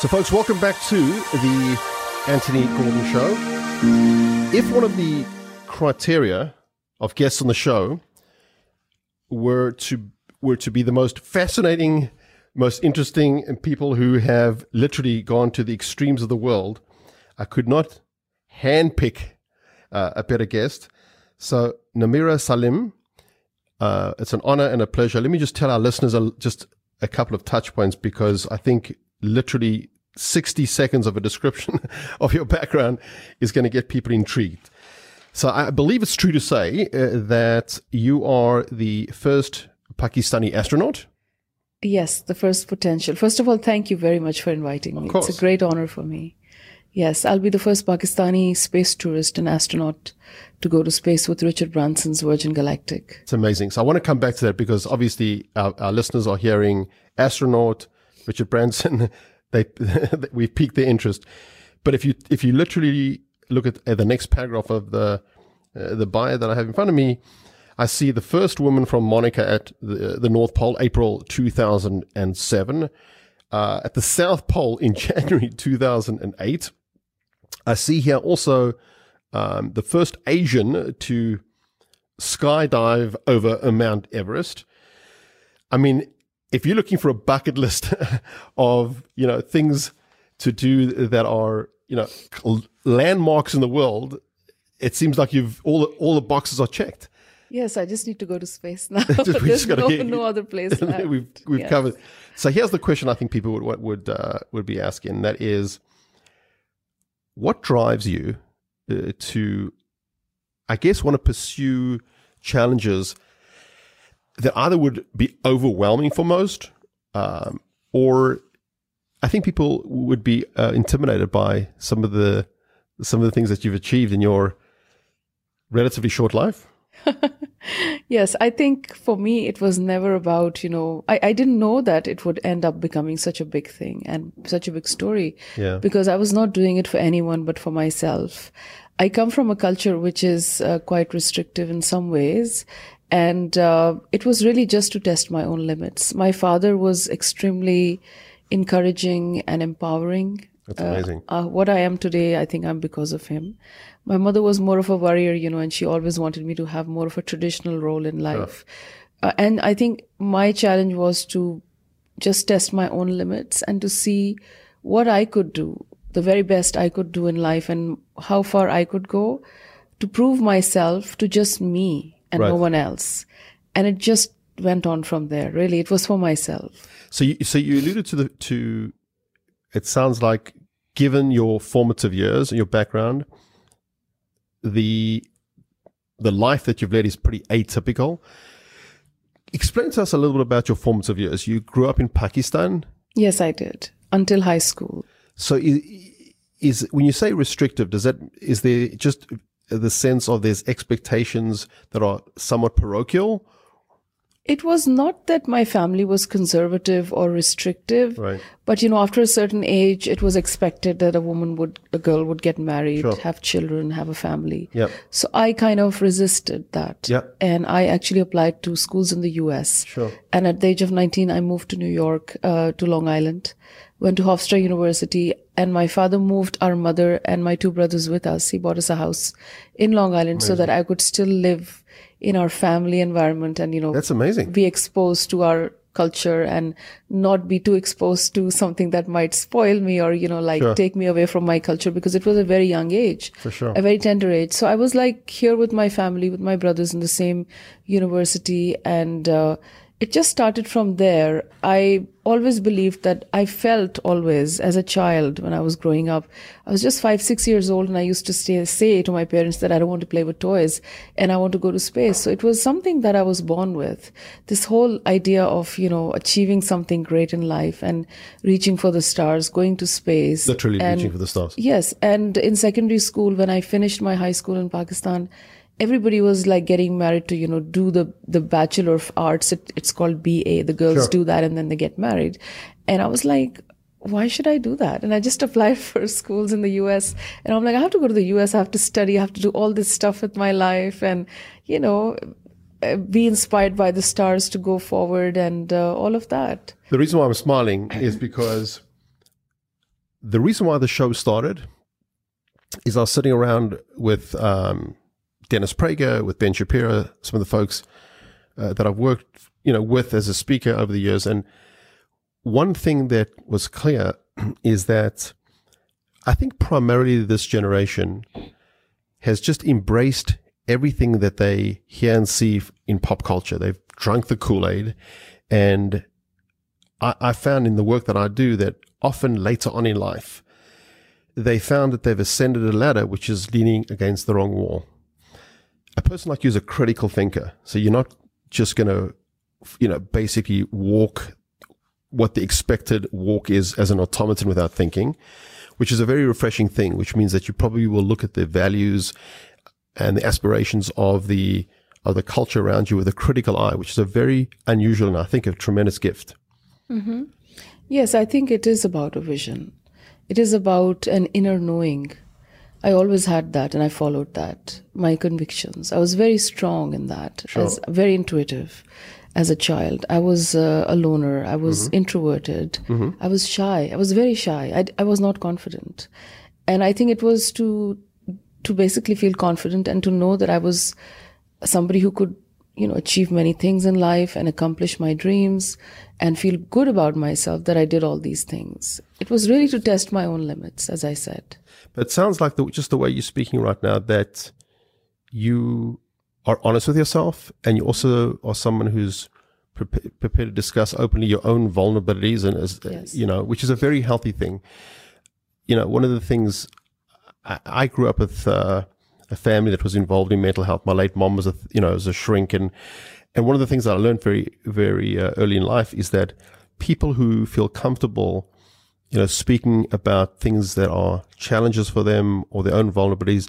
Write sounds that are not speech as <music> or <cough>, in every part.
So, folks, welcome back to the Anthony Gordon Show. If one of the criteria of guests on the show were to were to be the most fascinating, most interesting, and people who have literally gone to the extremes of the world, I could not handpick uh, a better guest. So, Namira Salim, uh, it's an honor and a pleasure. Let me just tell our listeners a, just a couple of touch points because I think literally 60 seconds of a description <laughs> of your background is going to get people intrigued. So I believe it's true to say uh, that you are the first Pakistani astronaut. Yes, the first potential. First of all, thank you very much for inviting me. It's a great honor for me. Yes, I'll be the first Pakistani space tourist and astronaut to go to space with Richard Branson's Virgin Galactic. It's amazing. So I want to come back to that because obviously our, our listeners are hearing astronaut, Richard Branson. <laughs> They <laughs> we've piqued their interest. But if you if you literally look at, at the next paragraph of the uh, the bio that I have in front of me, I see the first woman from Monaco at the, the North Pole, April 2007. Uh, at the South Pole in <laughs> January 2008. I see here also um, the first Asian to skydive over Mount Everest. I mean, if you're looking for a bucket list <laughs> of you know things to do that are you know landmarks in the world, it seems like you've all the, all the boxes are checked. Yes, I just need to go to space now. <laughs> <laughs> There's no, get, no other place left. we've we've yes. covered. So here's the question I think people would would uh, would be asking. That is, what drives you uh, to, I guess, want to pursue challenges that either would be overwhelming for most, um, or I think people would be uh, intimidated by some of the some of the things that you've achieved in your relatively short life. <laughs> yes, I think for me it was never about, you know, I, I didn't know that it would end up becoming such a big thing and such a big story. Yeah. Because I was not doing it for anyone but for myself. I come from a culture which is uh, quite restrictive in some ways. And uh, it was really just to test my own limits. My father was extremely encouraging and empowering. That's amazing. Uh, uh, what I am today, I think I'm because of him. My mother was more of a warrior, you know, and she always wanted me to have more of a traditional role in life. Uh, and I think my challenge was to just test my own limits and to see what I could do, the very best I could do in life and how far I could go to prove myself to just me and right. no one else. And it just went on from there. Really, it was for myself. So, you, so you alluded to the to. It sounds like, given your formative years and your background, the the life that you've led is pretty atypical. Explain to us a little bit about your formative years. You grew up in Pakistan. Yes, I did until high school. So, is, is when you say restrictive, does that is there just the sense of there's expectations that are somewhat parochial? It was not that my family was conservative or restrictive, right. but you know, after a certain age, it was expected that a woman would, a girl would get married, sure. have children, have a family. Yep. So I kind of resisted that. Yep. And I actually applied to schools in the US. Sure. And at the age of 19, I moved to New York, uh, to Long Island went to Hofstra University, and my father moved our mother and my two brothers with us. He bought us a house in Long Island amazing. so that I could still live in our family environment and, you know, that's amazing. Be exposed to our culture and not be too exposed to something that might spoil me or, you know, like sure. take me away from my culture because it was a very young age. For sure. A very tender age. So I was like here with my family, with my brothers in the same university and, uh, it just started from there. I always believed that I felt always as a child when I was growing up. I was just five, six years old, and I used to stay, say to my parents that I don't want to play with toys and I want to go to space. So it was something that I was born with. This whole idea of, you know, achieving something great in life and reaching for the stars, going to space. Literally and, reaching for the stars. Yes. And in secondary school, when I finished my high school in Pakistan, everybody was like getting married to you know do the the bachelor of arts. It, it's called ba the girls Sure. do that and then they get married. And i was like why should i do that? And i just <laughs> applied for schools in the us and i'm like i have to go to the us i have to study. I have to do all this stuff with my life. And you know uh, be inspired by the stars to go forward and uh, all of that. The reason why I'm smiling is because the reason why the show started is I was sitting around with um, Dennis Prager, with Ben Shapiro, some of the folks uh, that I've worked, you know, with as a speaker over the years, and one thing that was clear <clears throat> is that I think primarily this generation has just embraced everything that they hear and see in pop culture. They've drunk the Kool Aid, and I, I found in the work that I do that often later on in life, they found that they've ascended a ladder which is leaning against the wrong wall. A person like you is a critical thinker. So you're not just going to, you know, basically walk what the expected walk is as an automaton without thinking, which is a very refreshing thing, which means that you probably will look at the values and the aspirations of the of the culture around you with a critical eye, which is a very unusual and I think a tremendous gift. Mm-hmm. Yes, I think it is about a vision. It is about an inner knowing. I always had that and I followed that. My convictions. I was very strong in that. Sure. As very intuitive as a child. I was uh, a loner. I was introverted. I was shy. I was very shy. I, I was not confident. And I think it was to to basically feel confident and to know that I was somebody who could, you know, achieve many things in life and accomplish my dreams and feel good about myself that I did all these things. It was really to test my own limits, as I said. But it sounds like the, just the way you're speaking right now that you are honest with yourself and you also are someone who's prepa- prepared to discuss openly your own vulnerabilities and as Yes. you know, which is a very healthy thing. You know, one of the things I, I grew up with uh, a family that was involved in mental health. My late mom was a you know was a shrink, and and one of the things that I learned very very uh, early in life is that people who feel comfortable, you know, speaking about things that are challenges for them or their own vulnerabilities,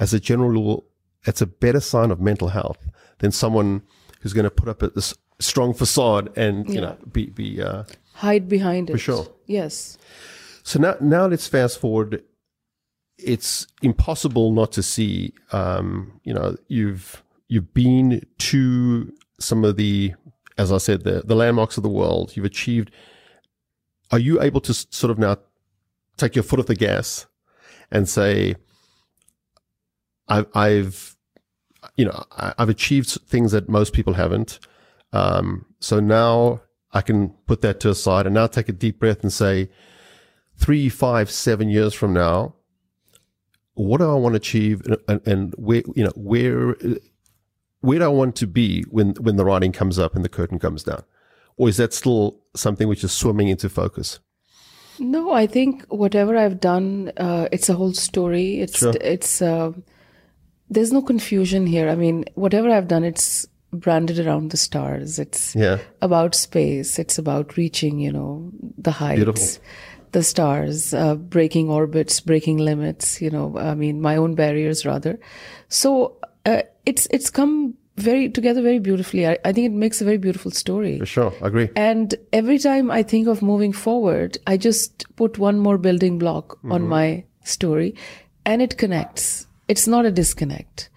as a general rule, it's a better sign of mental health than someone who's going to put up a, this strong facade and you Yeah. know be be. Uh, Hide behind it. For sure. Yes. so now, now let's fast forward. It's impossible not to see. Um, you know, you've you've been to some of the, as I said, the the landmarks of the world. You've achieved. Are you able to sort of now take your foot off the gas and say, I've, I've you know, I've achieved things that most people haven't. Um, so now I can put that to a side and now take a deep breath and say, three, five, seven years from now, what do I want to achieve, and, and where you know where where do I want to be when when the writing comes up and the curtain comes down, or is that still something which is swimming into focus? No, I think whatever I've done, uh, it's a whole story. It's Sure. it's uh, there's no confusion here. I mean, whatever I've done, it's branded around the stars. It's Yeah, about space. It's about reaching, you know, the heights, Beautiful. the stars, uh, breaking orbits, breaking limits. You know, I mean, my own barriers rather. So uh, it's it's come very together very beautifully. I, I think it makes a very beautiful story. for sure, I agree. And every time I think of moving forward, I just put one more building block on my story and it connects. It's not a disconnect.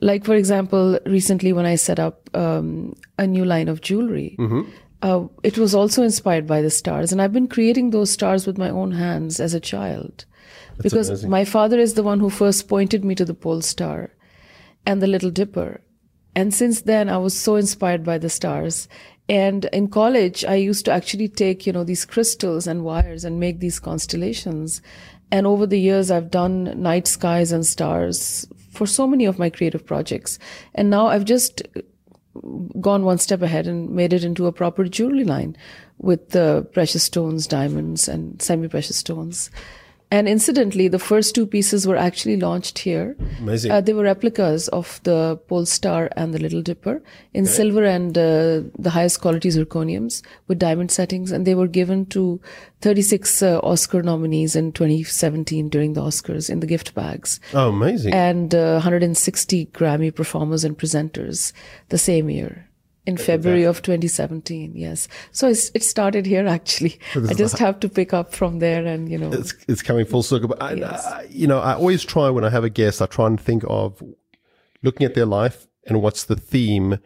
Like, for example, recently when I set up um, a new line of jewelry, uh, it was also inspired by the stars. And I've been creating those stars with my own hands as a child. because amazing. my father is the one who first pointed me to the pole star and the Little Dipper. And since then, I was so inspired by the stars. And in college, I used to actually take, you know, these crystals and wires and make these constellations. And over the years, I've done night skies and stars for so many of my creative projects. And now I've just gone one step ahead and made it into a proper jewelry line with the precious stones, diamonds, and semi precious stones. And incidentally, the first two pieces were actually launched here. Amazing. Uh, they were replicas of the Pole Star and the Little Dipper in silver and uh, the highest quality zirconiums with diamond settings. And they were given to 36 uh, Oscar nominees in 2017 during the Oscars in the gift bags oh, amazing. and uh, 160 Grammy performers and presenters the same year in February of 2017. Yes, so it's, it started here actually. <laughs> I just have to pick up from there, and you know, it's it's coming full circle. But I, Yes. I- you know, I always try when I have a guest, I try and think of looking at their life and what's the theme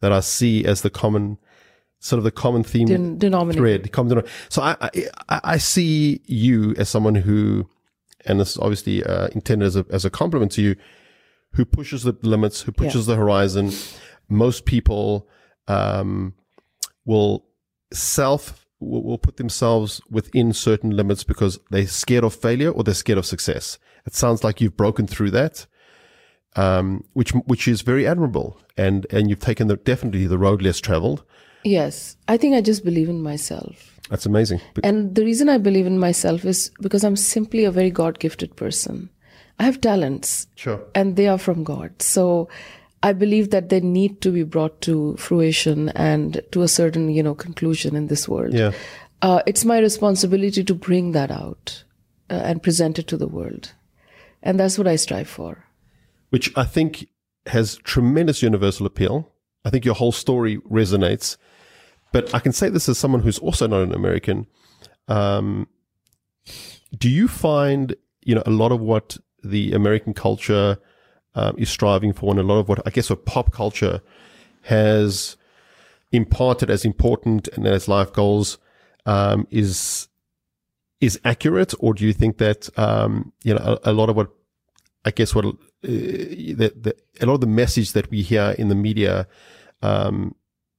that I see as the common, sort of the common theme Den- denominator. thread. So I, I I see you as someone who, and this is obviously uh, intended as a as a compliment to you, who pushes the limits, who pushes the horizon. Most people um, will self will, will put themselves within certain limits because they're scared of failure or they're scared of success. It sounds like you've broken through that, um, which which is very admirable, and and you've taken the, definitely the road less traveled. yes, I think I just believe in myself. That's amazing. And the reason I believe in myself is because I'm simply a very God gifted person. I have talents. Sure. And they are from God. So I believe that they need to be brought to fruition and to a certain, you know, conclusion in this world. Yeah. Uh, it's my responsibility to bring that out uh, and present it to the world. And that's what I strive for. which I think has tremendous universal appeal. I think your whole story resonates. But I can say this as someone who's also not an American. Um, do you find, you know, a lot of what the American culture um, is striving for, and a lot of what I guess what pop culture has imparted as important and as life goals um, is is accurate, or do you think that um, you know a, a lot of what I guess what uh, the, the, a lot of the message that we hear in the media um,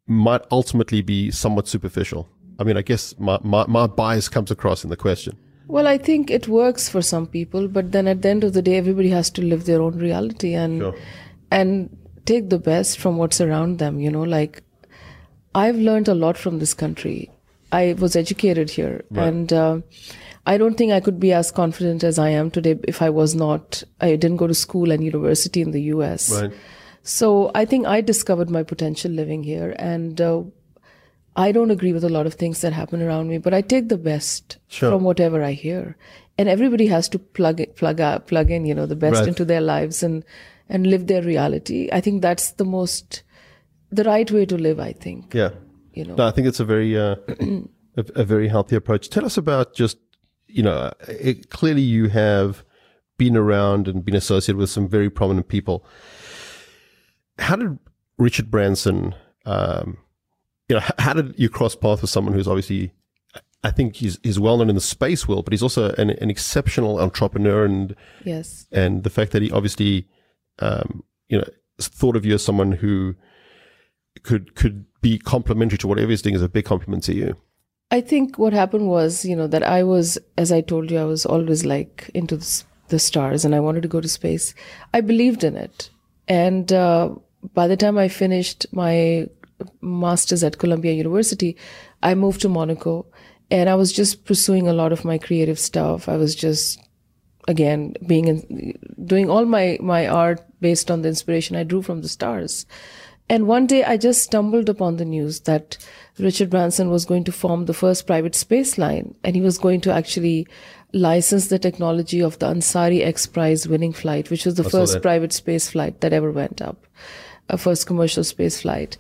might ultimately be somewhat superficial. I mean, I guess my, my, my bias comes across in the question. Well, I think it works for some people, but then at the end of the day, everybody has to live their own reality and Sure. and take the best from what's around them. You know, like I've learned a lot from this country. I was educated here, and uh, I don't think I could be as confident as I am today if I was not. I didn't go to school and university in the U.S. Right. So I think I discovered my potential living here, and uh, I don't agree with a lot of things that happen around me, but I take the best Sure. from whatever I hear, and everybody has to plug it, plug out, plug in, you know, the best Right. into their lives and and live their reality. I think that's the most, the right way to live. I think. Yeah. You know. No, I think it's a very, uh, a, a very healthy approach. Tell us about just, you know, it, clearly you have been around and been associated with some very prominent people. How did Richard Branson, um, you know, how did you cross paths with someone who's obviously, I think he's, he's well known in the space world, but he's also an, an exceptional entrepreneur and, Yes. and the fact that he obviously, um, you know, thought of you as someone who could could be complementary to whatever he's doing is a big compliment to you. I think what happened was, you know, that I was, as I told you, I was always like into the, the stars and I wanted to go to space. I believed in it. And uh, by the time I finished my master's at Columbia University, I moved to Monaco and I was just pursuing a lot of my creative stuff. I was just, again, being in, doing all my, my art based on the inspiration I drew from the stars. And one day I just stumbled upon the news that Richard Branson was going to form the first private space line and he was going to actually license the technology of the Ansari X Prize winning flight, which was the saw first private space flight that ever went up, a first commercial space flight.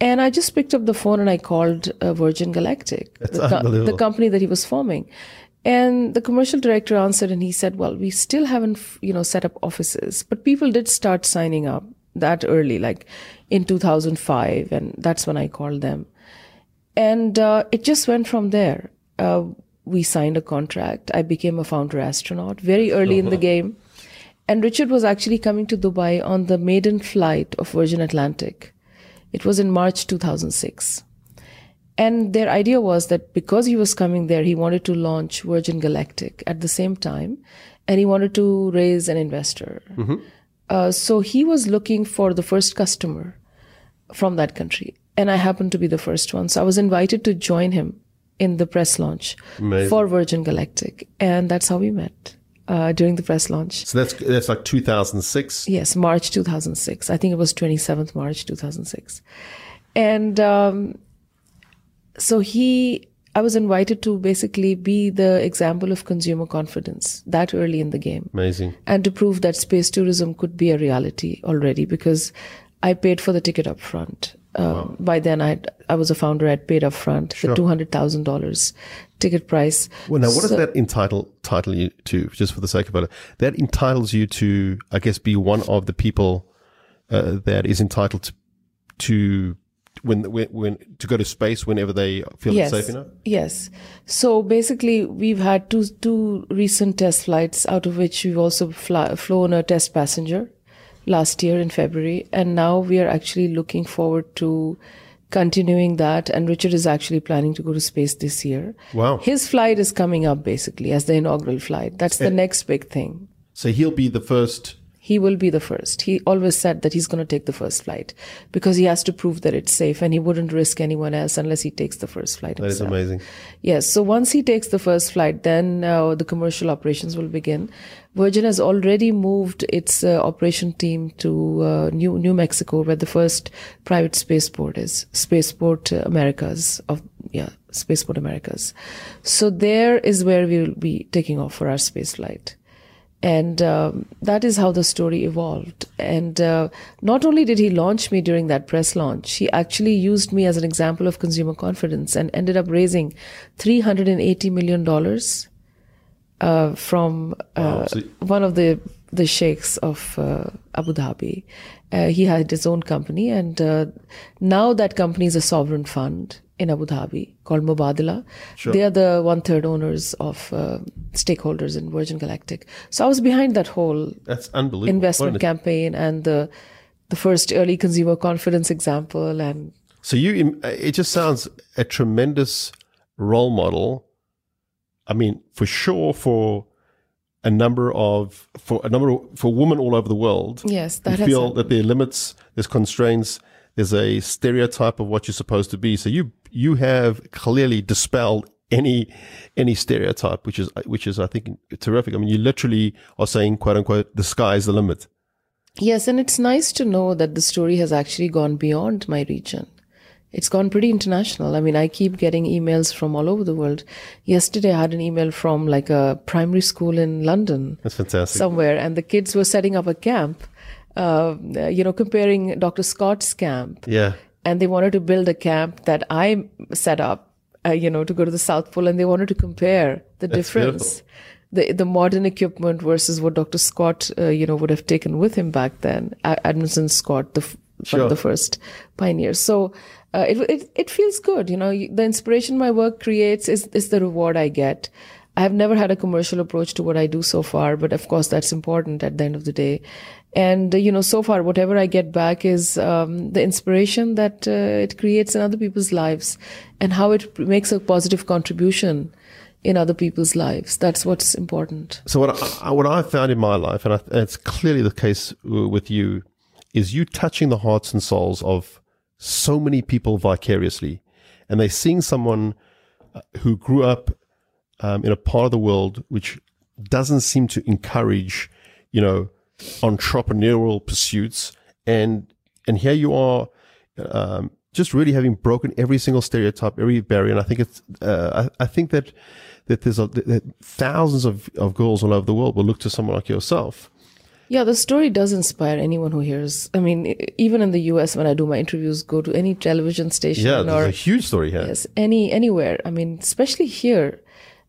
And I just picked up the phone and I called uh, Virgin Galactic, the, co- the company that he was forming. And the commercial director answered and he said, well, we still haven't, you know, set up offices, but people did start signing up that early, like in 2005. And that's when I called them. And uh, it just went from there. Uh, we signed a contract. I became a founder astronaut very early in the game. And Richard was actually coming to Dubai on the maiden flight of Virgin Atlantic. It was in March 2006. And their idea was that because he was coming there, he wanted to launch Virgin Galactic at the same time, and he wanted to raise an investor. Uh, so he was looking for the first customer from that country. And I happened to be the first one. So I was invited to join him in the press launch Amazing. for Virgin Galactic. And that's how we met uh, during the press launch. So that's that's like 2006. Yes, March 2006. I think it was 27th March 2006. And um, so he, I was invited to basically be the example of consumer confidence that early in the game Amazing. and to prove that space tourism could be a reality already because I paid for the ticket up front. Um, By then, I I was a founder. I'd paid up front the two hundred thousand dollars ticket price. Well, now what does that entitle title you to? Just for the sake of it, that entitles you to, I guess, be one of the people uh, that is entitled to, to when, when when to go to space whenever they feel yes, safe enough. Yes. So basically, we've had two two recent test flights, out of which we've also fly, flown a test passenger last year in February, and now we are actually looking forward to continuing that. And Richard is actually planning to go to space this year. Wow. His flight is coming up basically as the inaugural flight. That's the eh. next big thing. So he'll be the first. He will be the first. He always said that he's going to take the first flight because he has to prove that it's safe and he wouldn't risk anyone else unless he takes the first flight That is himself. amazing. Yes. So once he takes the first flight, then uh, the commercial operations will begin. Virgin has already moved its uh, operation team to uh, New New Mexico, where the first private spaceport is, Spaceport Americas of yeah, Spaceport Americas. So there is where we will be taking off for our space flight. And um, that is how the story evolved. And uh, not only did he launch me during that press launch, he actually used me as an example of consumer confidence and ended up raising $380 million uh, from uh, Wow. So- one of the the sheikhs of uh, Abu Dhabi. Uh, he had his own company, and uh, now that company is a sovereign fund in Abu Dhabi called Mubadala. They are the one third owners of uh, stakeholders in Virgin Galactic. So I was behind that whole That's unbelievable. investment an- campaign and the the first early consumer confidence example and So you, it just sounds a tremendous role model. I mean, for sure, for a number of for a number of, for women all over the world. yes that feel that there are limits, there's constraints, there's a stereotype of what you're supposed to be. So you you have clearly dispelled any any stereotype, which is which is I think terrific. I mean, you literally are saying, quote unquote, the sky is the limit. Yes, and it's nice to know that the story has actually gone beyond my region. It's gone pretty international. I mean, I keep getting emails from all over the world. Yesterday, I had an email from like a primary school in London That's fantastic. somewhere, and the kids were setting up a camp, uh, you know, comparing Dr. Scott's camp yeah, and they wanted to build a camp that I set up, uh, you know, to go to the South Pole, and they wanted to compare the difference, the the modern equipment versus what Dr. Scott, uh, you know, would have taken with him back then. Amundsen Scott, the f- one of the first pioneers. So. Uh, it, it it feels good, you know. The inspiration my work creates is is the reward I get. I have never had a commercial approach to what I do so far, but of course that's important at the end of the day. And uh, you know, so far whatever I get back is um, the inspiration that uh, it creates in other people's lives, and how it makes a positive contribution in other people's lives. That's what's important. So what I, what I've found in my life, and, I, and it's clearly the case with you, is you touching the hearts and souls of so many people vicariously, and they're seeing someone uh, who grew up um, in a part of the world which doesn't seem to encourage, you know, entrepreneurial pursuits, and and here you are. Um, just really having broken every single stereotype, every barrier, and I think it's. Uh, I, I think that that there's a, that thousands of, of girls all over the world will look to someone like yourself. Yeah, the story does inspire anyone who hears. I mean, even in the U.S., when I do my interviews, go to any television station Yeah, or there's a huge story here. Yes, any anywhere. I mean, especially here,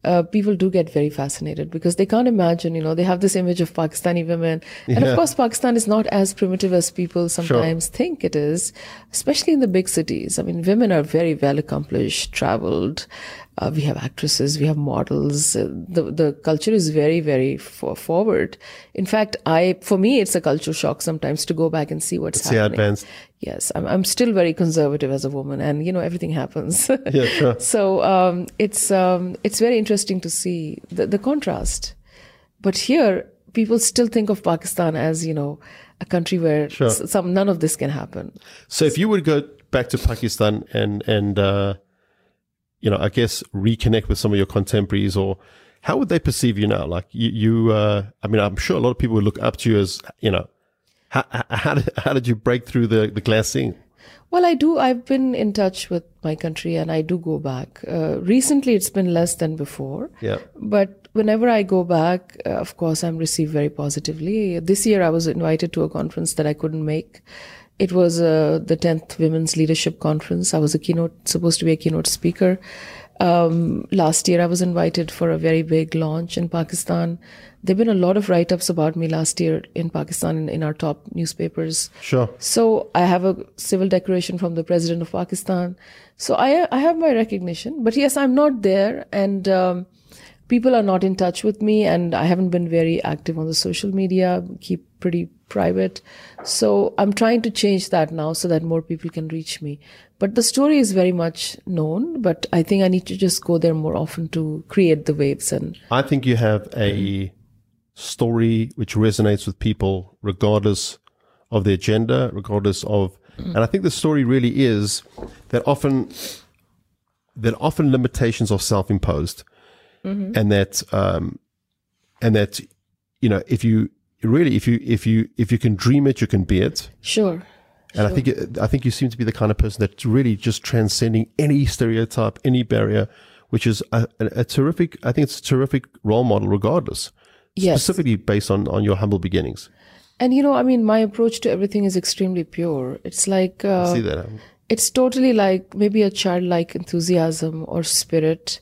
uh, people do get very fascinated because they can't imagine. You know, they have this image of Pakistani women, and Yeah. of course, Pakistan is not as primitive as people sometimes think it is, especially in the big cities. I mean, women are very well accomplished, traveled. Uh, we have actresses, we have models. Uh, the the culture is very very for- forward. In fact, I for me it's a culture shock sometimes to go back and see what's See happening. advanced. Yes, I'm I'm still very conservative as a woman, and you know everything happens. <laughs> Yeah, sure. so um, it's um, it's very interesting to see the, the contrast. But here, people still think of Pakistan as you know a country where Sure. some none of this can happen. So if you would go back to Pakistan and and uh, you know, I guess reconnect with some of your contemporaries, or how would they perceive you now? Like you, you uh, I mean, I'm sure a lot of people would look up to you as you know, how how did, how did you break through the the glass ceiling? Well, I do. I've been in touch with my country, and I do go back. Uh, recently, it's been less than before. Yeah. But whenever I go back, uh, of course, I'm received very positively. This year, I was invited to a conference that I couldn't make. It was uh, the 10th Women's Leadership Conference. I was a keynote, supposed to be a keynote speaker. Um, last year, I was invited for a very big launch in Pakistan. There have been a lot of write ups about me last year in Pakistan in, in our top newspapers. Sure. So I have a civil decoration from the president of Pakistan. So I I have my recognition, but yes, I'm not there, and um, people are not in touch with me, and I haven't been very active on the social media. Keep pretty private. So I'm trying to change that now, so that more people can reach me. But the story is very much known, but I think I need to just go there more often to create the waves and I think you have a story which resonates with people regardless of their gender, regardless of, and I think the story really is that often, that often limitations are self-imposed, and that, um, and that, you know, if you really, if you, if you, if you can dream it, you can be it. sure. And I think I think you seem to be the kind of person that's really just transcending any stereotype, any barrier, which is a, a, a terrific. I think it's a terrific role model, regardless. Yes. Specifically based on on your humble beginnings. And you know, I mean, my approach to everything is extremely pure. It's like uh, See that? um, it's totally like maybe a childlike enthusiasm or spirit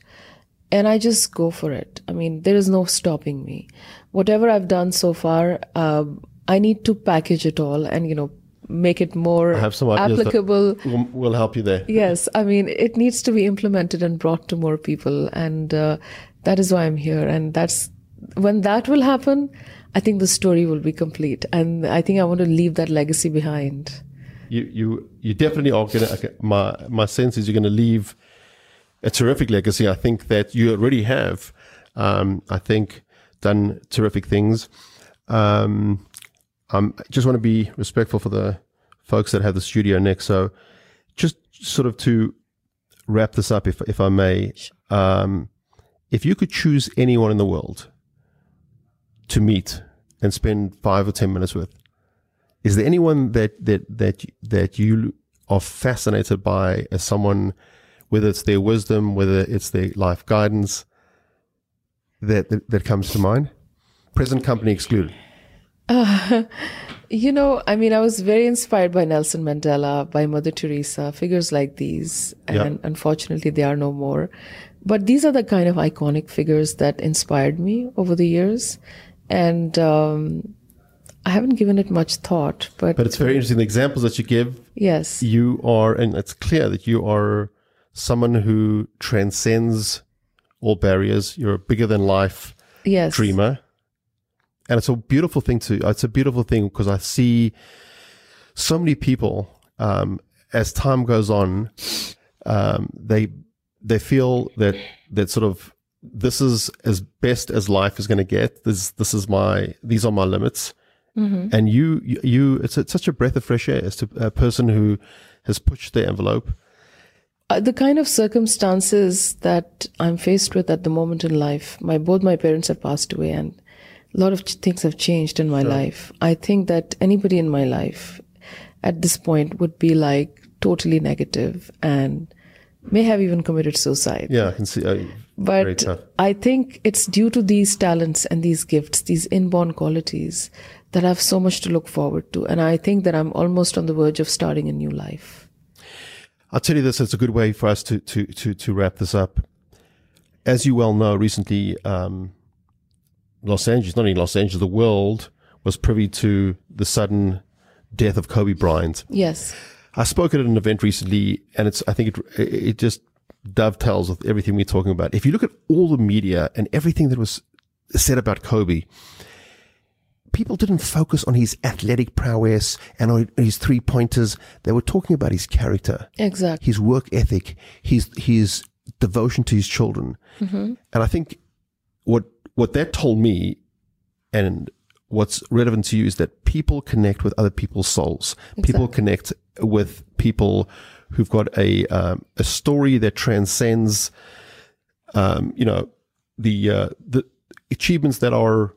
and i just go for it i mean there is no stopping me whatever i've done so far um, i need to package it all and you know make it more have some applicable We'll, we'll help you there. yes i mean it needs to be implemented and brought to more people and uh, that is why i'm here and that's when that will happen i think the story will be complete and i think i want to leave that legacy behind You you you definitely are going to. My my sense is you're going to leave a terrific legacy. I think that you already have. Um, I think done terrific things. Um, um, I just want to be respectful for the folks that have the studio next. So, just sort of to wrap this up, if if I may, um, if you could choose anyone in the world to meet and spend five or ten minutes with, is there anyone that that that that you are fascinated by as someone, whether it's their wisdom, whether it's their life guidance, that that, that comes to mind? Present company excluded. <laughs> You know, I mean, I was very inspired by Nelson Mandela, by Mother Teresa, figures like these. Yeah. And unfortunately, they are no more. But these are the kind of iconic figures that inspired me over the years. And um, I haven't given it much thought, but, But it's very interesting. The examples that you give, yes, you are, and it's clear that you are someone who transcends all barriers. You're a bigger than life yes. dreamer. And it's a beautiful thing to, it's a beautiful thing because I see so many people, um, as time goes on, um, they, they feel that, that sort of, this is as best as life is going to get. This, this is my, these are my limits. And you, you, you it's, it's such a breath of fresh air as to a person who has pushed the envelope. Uh, the kind of circumstances that I'm faced with at the moment in life, my both my parents have passed away, and a lot of ch- things have changed in my life. I think that anybody in my life at this point would be like totally negative and may have even committed suicide. Yeah, I can see. Uh, very But. I think it's due to these talents and these gifts, these inborn qualities, that I have so much to look forward to. And I think that I'm almost on the verge of starting a new life. I'll tell you this, it's a good way for us to, to, to, to wrap this up. As you well know, recently, um, Los Angeles, not only Los Angeles, the world was privy to the sudden death of Kobe Bryant. Yes. I spoke at an event recently, and it's I think it it just dovetails with everything we're talking about. If you look at all the media and everything that was said about Kobe, people didn't focus on his athletic prowess and on his three pointers. They were talking about his character, Exactly. his work ethic, his his devotion to his children. And I think what what that told me, and what's relevant to you is that people connect with other people's souls. People connect with people who've got a um, a story that transcends, um, you know, the uh, the achievements that are,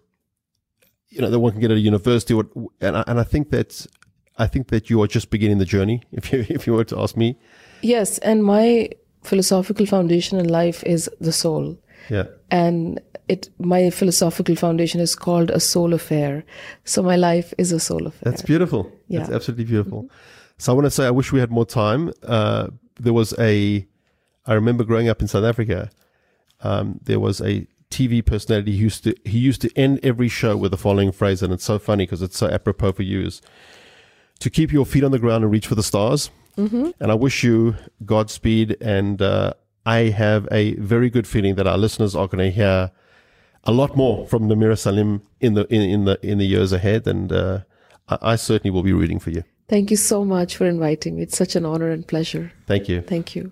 you know, that one can get at a university. Or, and I, and I think that I think that you are just beginning the journey. <laughs> If you if you were to ask me, Yes, and my philosophical foundation in life is the soul. yeah, And it my philosophical foundation is called a soul affair. So my life is a soul affair. That's beautiful. That's Yeah. Mm-hmm. absolutely beautiful. So I want to say, I wish we had more time. Uh, there was a, I remember growing up in South Africa. Um, there was a TV personality who used to he used to end every show with the following phrase, and it's so funny because it's so apropos for you: is to keep your feet on the ground and reach for the stars. Mm-hmm. And I wish you Godspeed. And uh, I have a very good feeling that our listeners are going to hear a lot more from Namira Salim in the in, in the in the years ahead, and uh, I, I certainly will be rooting for you. Thank you so much for inviting me. It's such an honor and pleasure. Thank you. Thank you.